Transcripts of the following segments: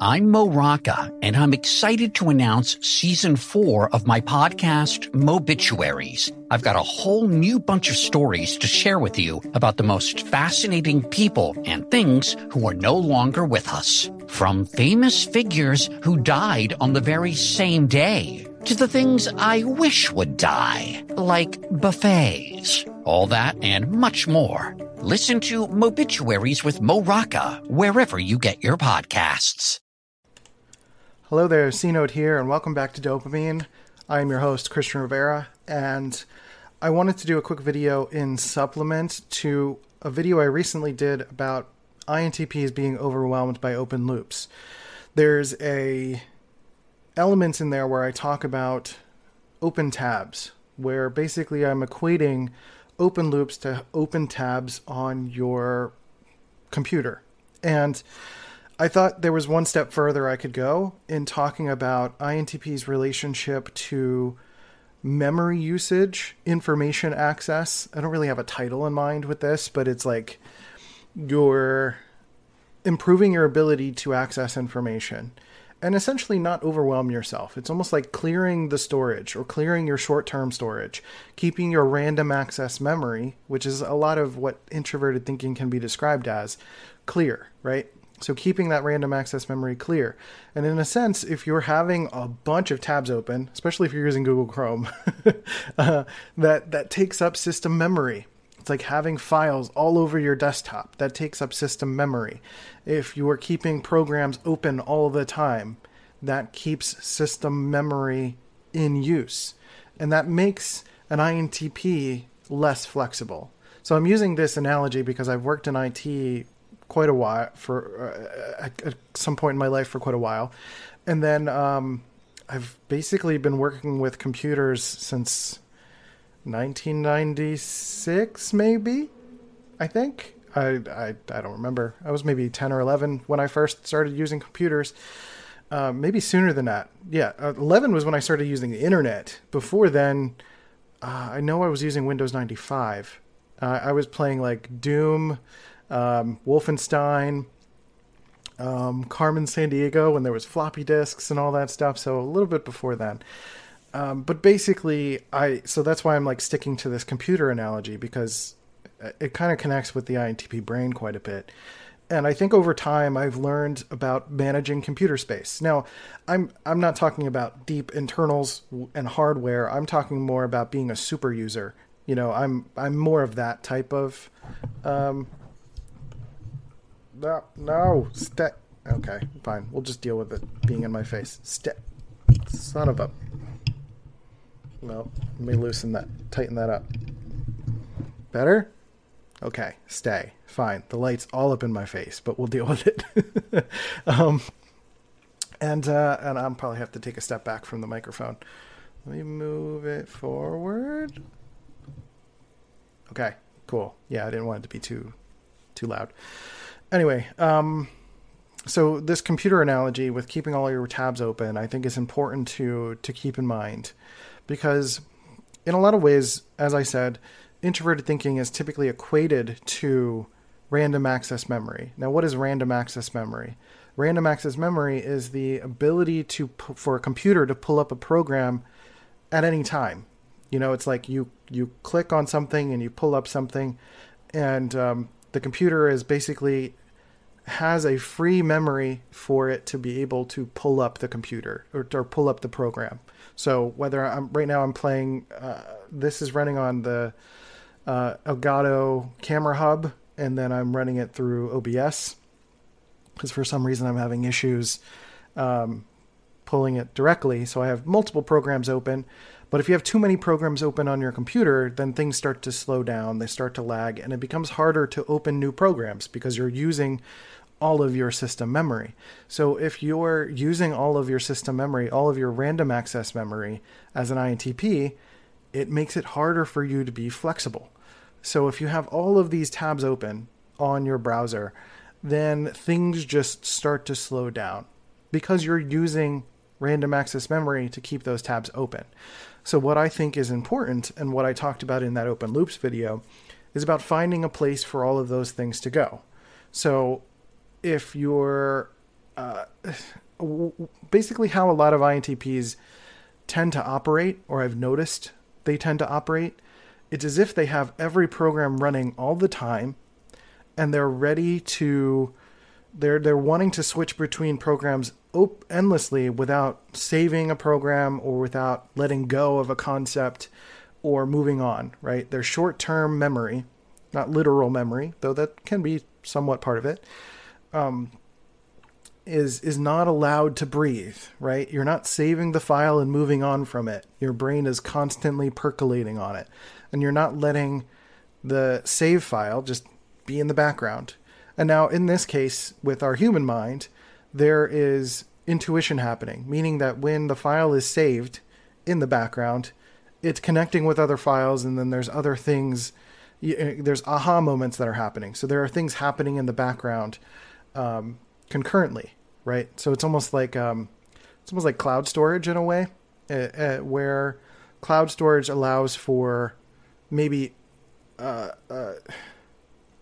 I'm Mo Rocca, and I'm excited to announce season four of my podcast, Mobituaries. I've got a whole new bunch of stories to share with you about the most fascinating people and things who are no longer with us. From famous figures who died on the very same day to the things I wish would die, like buffets. All that and much more. Listen to Mobituaries with Mo Rocca wherever you get your podcasts. Hello there, C Note here, and welcome back to Dopeamine. I am your host, Christian Rivera, and I wanted to do a quick video in supplement to a video I recently did about INTPs being overwhelmed by open loops. There's a element in there where I talk about open tabs, where basically I'm equating open loops to open tabs on your computer. And I thought there was one step further I could go in talking about INTP's relationship to memory usage, information access. I don't really have a title in mind with this, but it's like you're improving your ability to access information and essentially not overwhelm yourself. It's almost like clearing the storage or clearing your short term storage, keeping your random access memory, which is a lot of what introverted thinking can be described as, clear, right? So keeping that random access memory clear. And in a sense, if you're having a bunch of tabs open, especially if you're using Google Chrome, uh, that that takes up system memory. It's like having files all over your desktop. That takes up system memory. If you are keeping programs open all the time, that keeps system memory in use. And that makes an INTP less flexible. So I'm using this analogy because I've worked in IT quite a while for uh, at, some point in my life for quite a while, and then um, I've basically been working with computers since 1996, maybe. I think I, I I don't remember. I was maybe 10 or 11 when I first started using computers. Uh, maybe sooner than that. Yeah, uh, 11 was when I started using the internet. Before then, uh, I know I was using Windows 95. Uh, I was playing like Doom, um, Wolfenstein, um, Carmen Sandiego when there was floppy disks and all that stuff. So a little bit before then. Um, but basically, I so that's why I'm like sticking to this computer analogy because it kind of connects with the INTP brain quite a bit. And I think over time I've learned about managing computer space. Now, I'm I'm not talking about deep internals and hardware. I'm talking more about being a super user. You know, I'm I'm more of that type of um, no, no, step. Okay, fine. We'll just deal with it being in my face. Step, Son of a. No, let me loosen that, tighten that up. Better? Okay, stay. Fine. The light's all up in my face, but we'll deal with it. um, and uh, and I'll probably have to take a step back from the microphone. Let me move it forward. Okay, cool. Yeah, I didn't want it to be too too loud anyway, um, so this computer analogy with keeping all your tabs open, I think is important to to keep in mind, because in a lot of ways, as I said, introverted thinking is typically equated to random access memory. Now, what is random access memory? Random access memory is the ability to for a computer to pull up a program at any time. You know, it's like you you click on something and you pull up something, and um, the computer is basically has a free memory for it to be able to pull up the computer or, or pull up the program. So whether I'm right now I'm playing, uh, this is running on the uh, Elgato Camera Hub, and then I'm running it through OBS because for some reason I'm having issues um, pulling it directly. So I have multiple programs open. But if you have too many programs open on your computer, then things start to slow down, they start to lag, and it becomes harder to open new programs because you're using all of your system memory. So if you're using all of your system memory, all of your random access memory as an INTP, it makes it harder for you to be flexible. So if you have all of these tabs open on your browser, then things just start to slow down because you're using random access memory to keep those tabs open. So, what I think is important and what I talked about in that open loops video is about finding a place for all of those things to go. So, if you're uh, basically how a lot of INTPs tend to operate, or I've noticed they tend to operate, it's as if they have every program running all the time and they're ready to they're they're wanting to switch between programs op- endlessly without saving a program or without letting go of a concept or moving on, right? Their short-term memory, not literal memory, though that can be somewhat part of it, um, is is not allowed to breathe, right? You're not saving the file and moving on from it. Your brain is constantly percolating on it, and you're not letting the save file just be in the background. And now, in this case, with our human mind, there is intuition happening, meaning that when the file is saved in the background, it's connecting with other files, and then there's other things. Eh, there's aha moments that are happening. So there are things happening in the background um, concurrently, right? So it's almost like um, it's almost like cloud storage in a way, uh, uh, where cloud storage allows for maybe uh, uh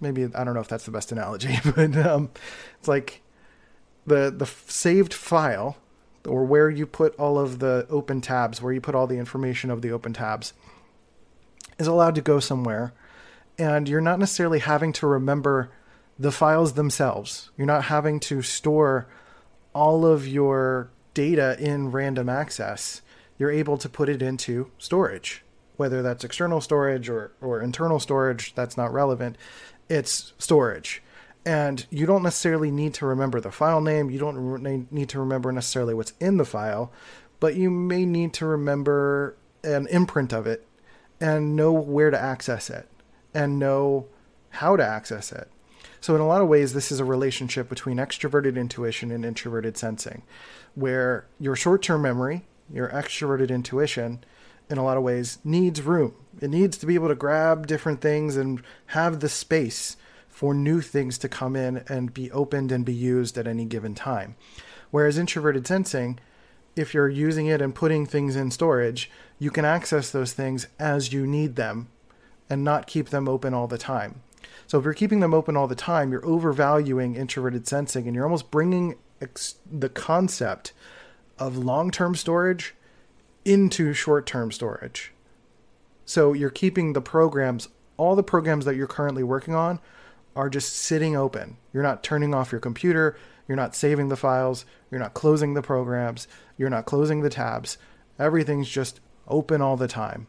maybe I don't know if that's the best analogy, but um, it's like the the saved file or where you put all of the open tabs, where you put all the information of the open tabs, is allowed to go somewhere, and you're not necessarily having to remember the files themselves. You're not having to store all of your data in random access. You're able to put it into storage, whether that's external storage or, or internal storage, that's not relevant it's storage. And you don't necessarily need to remember the file name. You don't need to remember necessarily what's in the file, but you may need to remember an imprint of it and know where to access it and know how to access it. So, in a lot of ways, this is a relationship between extroverted intuition and introverted sensing, where your short term memory, your extroverted intuition, in a lot of ways needs room. It needs to be able to grab different things and have the space for new things to come in and be opened and be used at any given time. Whereas introverted sensing, if you're using it and putting things in storage, you can access those things as you need them and not keep them open all the time. So if you're keeping them open all the time, you're overvaluing introverted sensing and you're almost bringing ex- the concept of long-term storage into short-term storage. So you're keeping the programs, all the programs that you're currently working on are just sitting open. You're not turning off your computer, you're not saving the files, you're not closing the programs, you're not closing the tabs. Everything's just open all the time.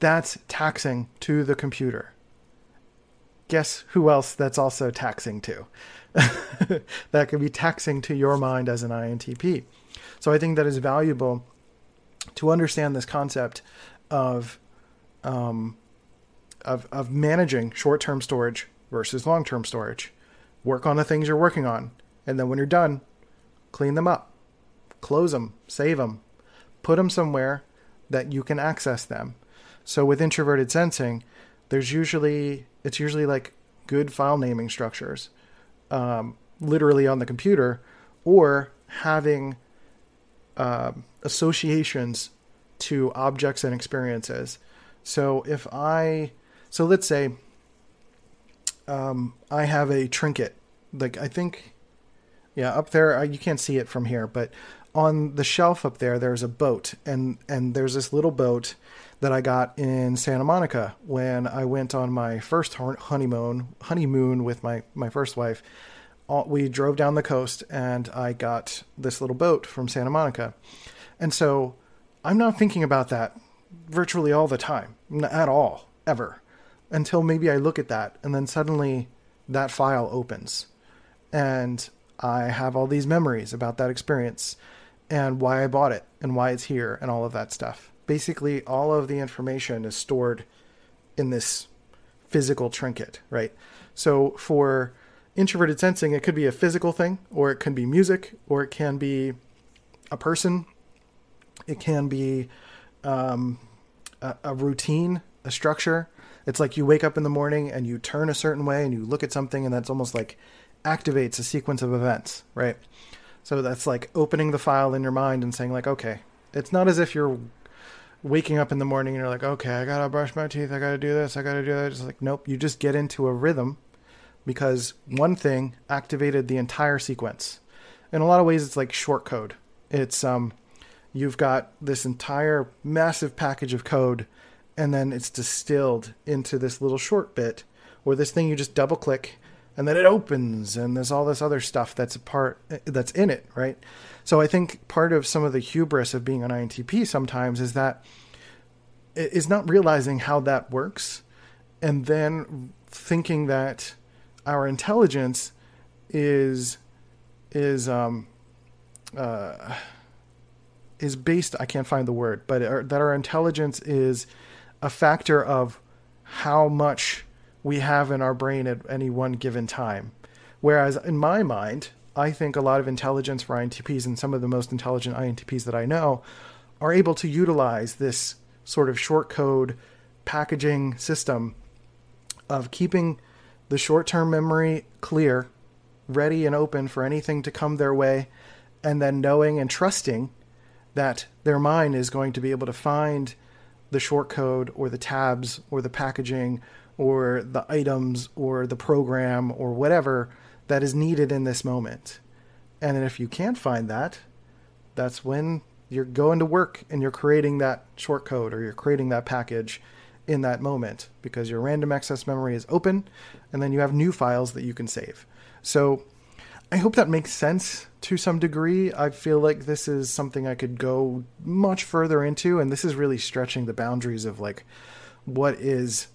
That's taxing to the computer. Guess who else that's also taxing to? that could be taxing to your mind as an INTP. So I think that is valuable to understand this concept of um, of of managing short-term storage versus long-term storage. Work on the things you're working on, and then when you're done, clean them up, close them, save them, put them somewhere that you can access them. So with introverted sensing, there's usually it's usually like good file naming structures, um, literally on the computer, or having uh, associations to objects and experiences. So if I, so let's say um, I have a trinket, like I think, yeah, up there uh, you can't see it from here, but on the shelf up there there's a boat, and and there's this little boat that I got in Santa Monica when I went on my first honeymoon honeymoon with my my first wife. all, we drove down the coast and I got this little boat from Santa Monica. And so I'm not thinking about that virtually all the time, at all, ever, until maybe I look at that and then suddenly that file opens and I have all these memories about that experience and why I bought it and why it's here and all of that stuff. Basically, all of the information is stored in this physical trinket, right? So for introverted sensing, it could be a physical thing, or it can be music, or it can be a person, it can be um, a, a routine, a structure. It's like you wake up in the morning and you turn a certain way and you look at something, and that's almost like activates a sequence of events, right? So that's like opening the file in your mind and saying, like, okay, it's not as if you're waking up in the morning and you're like, okay, I gotta brush my teeth, I gotta do this, I gotta do that. It's like, nope, you just get into a rhythm because one thing activated the entire sequence. In a lot of ways, it's like short code. It's um, you've got this entire massive package of code, and then it's distilled into this little short bit, or this thing you just double click, and then it opens, and there's all this other stuff that's a part that's in it, right? So I think part of some of the hubris of being an INTP sometimes is that is not realizing how that works, and then thinking that our intelligence is is um uh is based I can't find the word but that our intelligence is a factor of how much we have in our brain at any one given time. Whereas in my mind I think a lot of intelligence for INTPs and some of the most intelligent INTPs that I know are able to utilize this sort of short code packaging system of keeping the short term memory clear, ready and open for anything to come their way, and then knowing and trusting that their mind is going to be able to find the short code or the tabs or the packaging or the items or the program or whatever that is needed in this moment. And if you can't find that, that's when you're going to work and you're creating that short code or you're creating that package in that moment because your random access memory is open and then you have new files that you can save. So I hope that makes sense to some degree. I feel like this is something I could go much further into, and this is really stretching the boundaries of like what is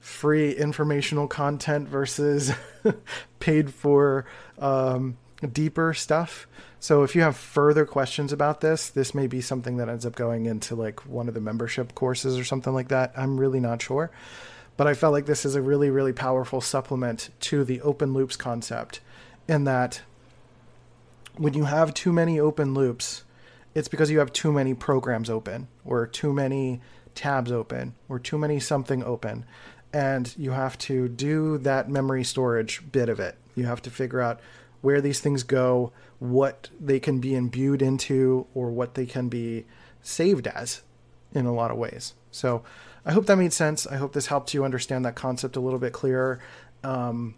free informational content versus paid for um, deeper stuff. So if you have further questions about this, this may be something that ends up going into like one of the membership courses or something like that. I'm really not sure. But I felt like this is a really, really powerful supplement to the open loops concept in that when you have too many open loops, it's because you have too many programs open or too many tabs open or too many something open. And you have to do that memory storage bit of it. You have to figure out where these things go, what they can be imbued into, or what they can be saved as in a lot of ways. So I hope that made sense. I hope this helped you understand that concept a little bit clearer. Um,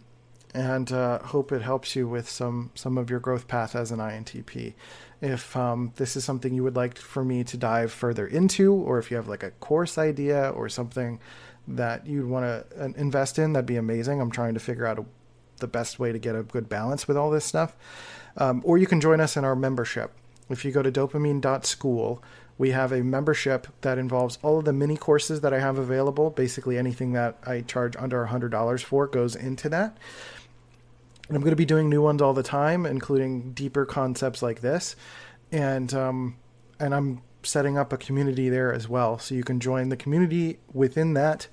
and uh, hope it helps you with some some of your growth path as an INTP. If um, this is something you would like for me to dive further into, or if you have like a course idea or something that you'd want to uh, invest in, that'd be amazing. I'm trying to figure out a the best way to get a good balance with all this stuff. Um, or you can join us in our membership. If you go to dopeamine.school, we have a membership that involves all of the mini courses that I have available. Basically, anything that I charge under $100 for goes into that. And I'm going to be doing new ones all the time, including deeper concepts like this. And um, and I'm setting up a community there as well, so you can join the community within that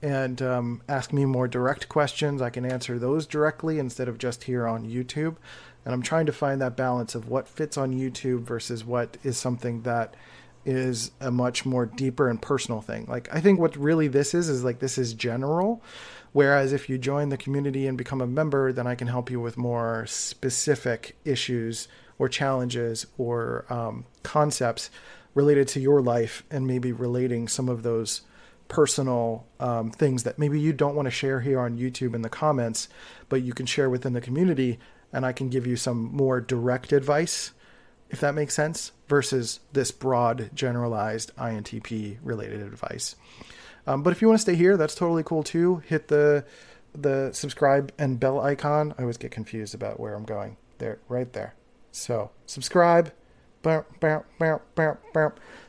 and um, ask me more direct questions. I can answer those directly instead of just here on YouTube. And I'm trying to find that balance of what fits on YouTube versus what is something that is a much more deeper and personal thing. Like, I think what really this is is like this is general. Whereas if you join the community and become a member, then I can help you with more specific issues or challenges or um, concepts related to your life and maybe relating some of those personal um, things that maybe you don't want to share here on YouTube in the comments, but you can share within the community, and I can give you some more direct advice, if that makes sense, versus this broad, generalized INTP related advice. Um, but if you want to stay here, that's totally cool too. Hit the the subscribe and bell icon. I always get confused about where I'm going. There, right there. So subscribe,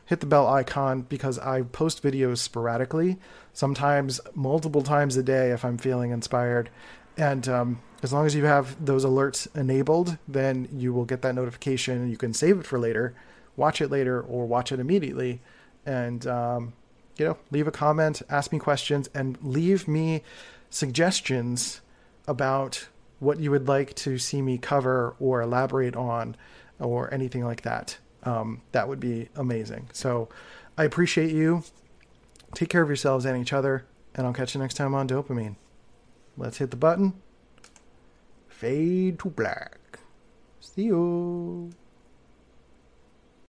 hit the bell icon because I post videos sporadically, sometimes multiple times a day if I'm feeling inspired. And um, as long as you have those alerts enabled, then you will get that notification. You can save it for later, watch it later, or watch it immediately. And, um, you know, leave a comment, ask me questions, and leave me suggestions about what you would like to see me cover or elaborate on or anything like that. Um, that would be amazing. So I appreciate you. Take care of yourselves and each other, and I'll catch you next time on Dopeamine. Let's hit the button. Fade to black. See you.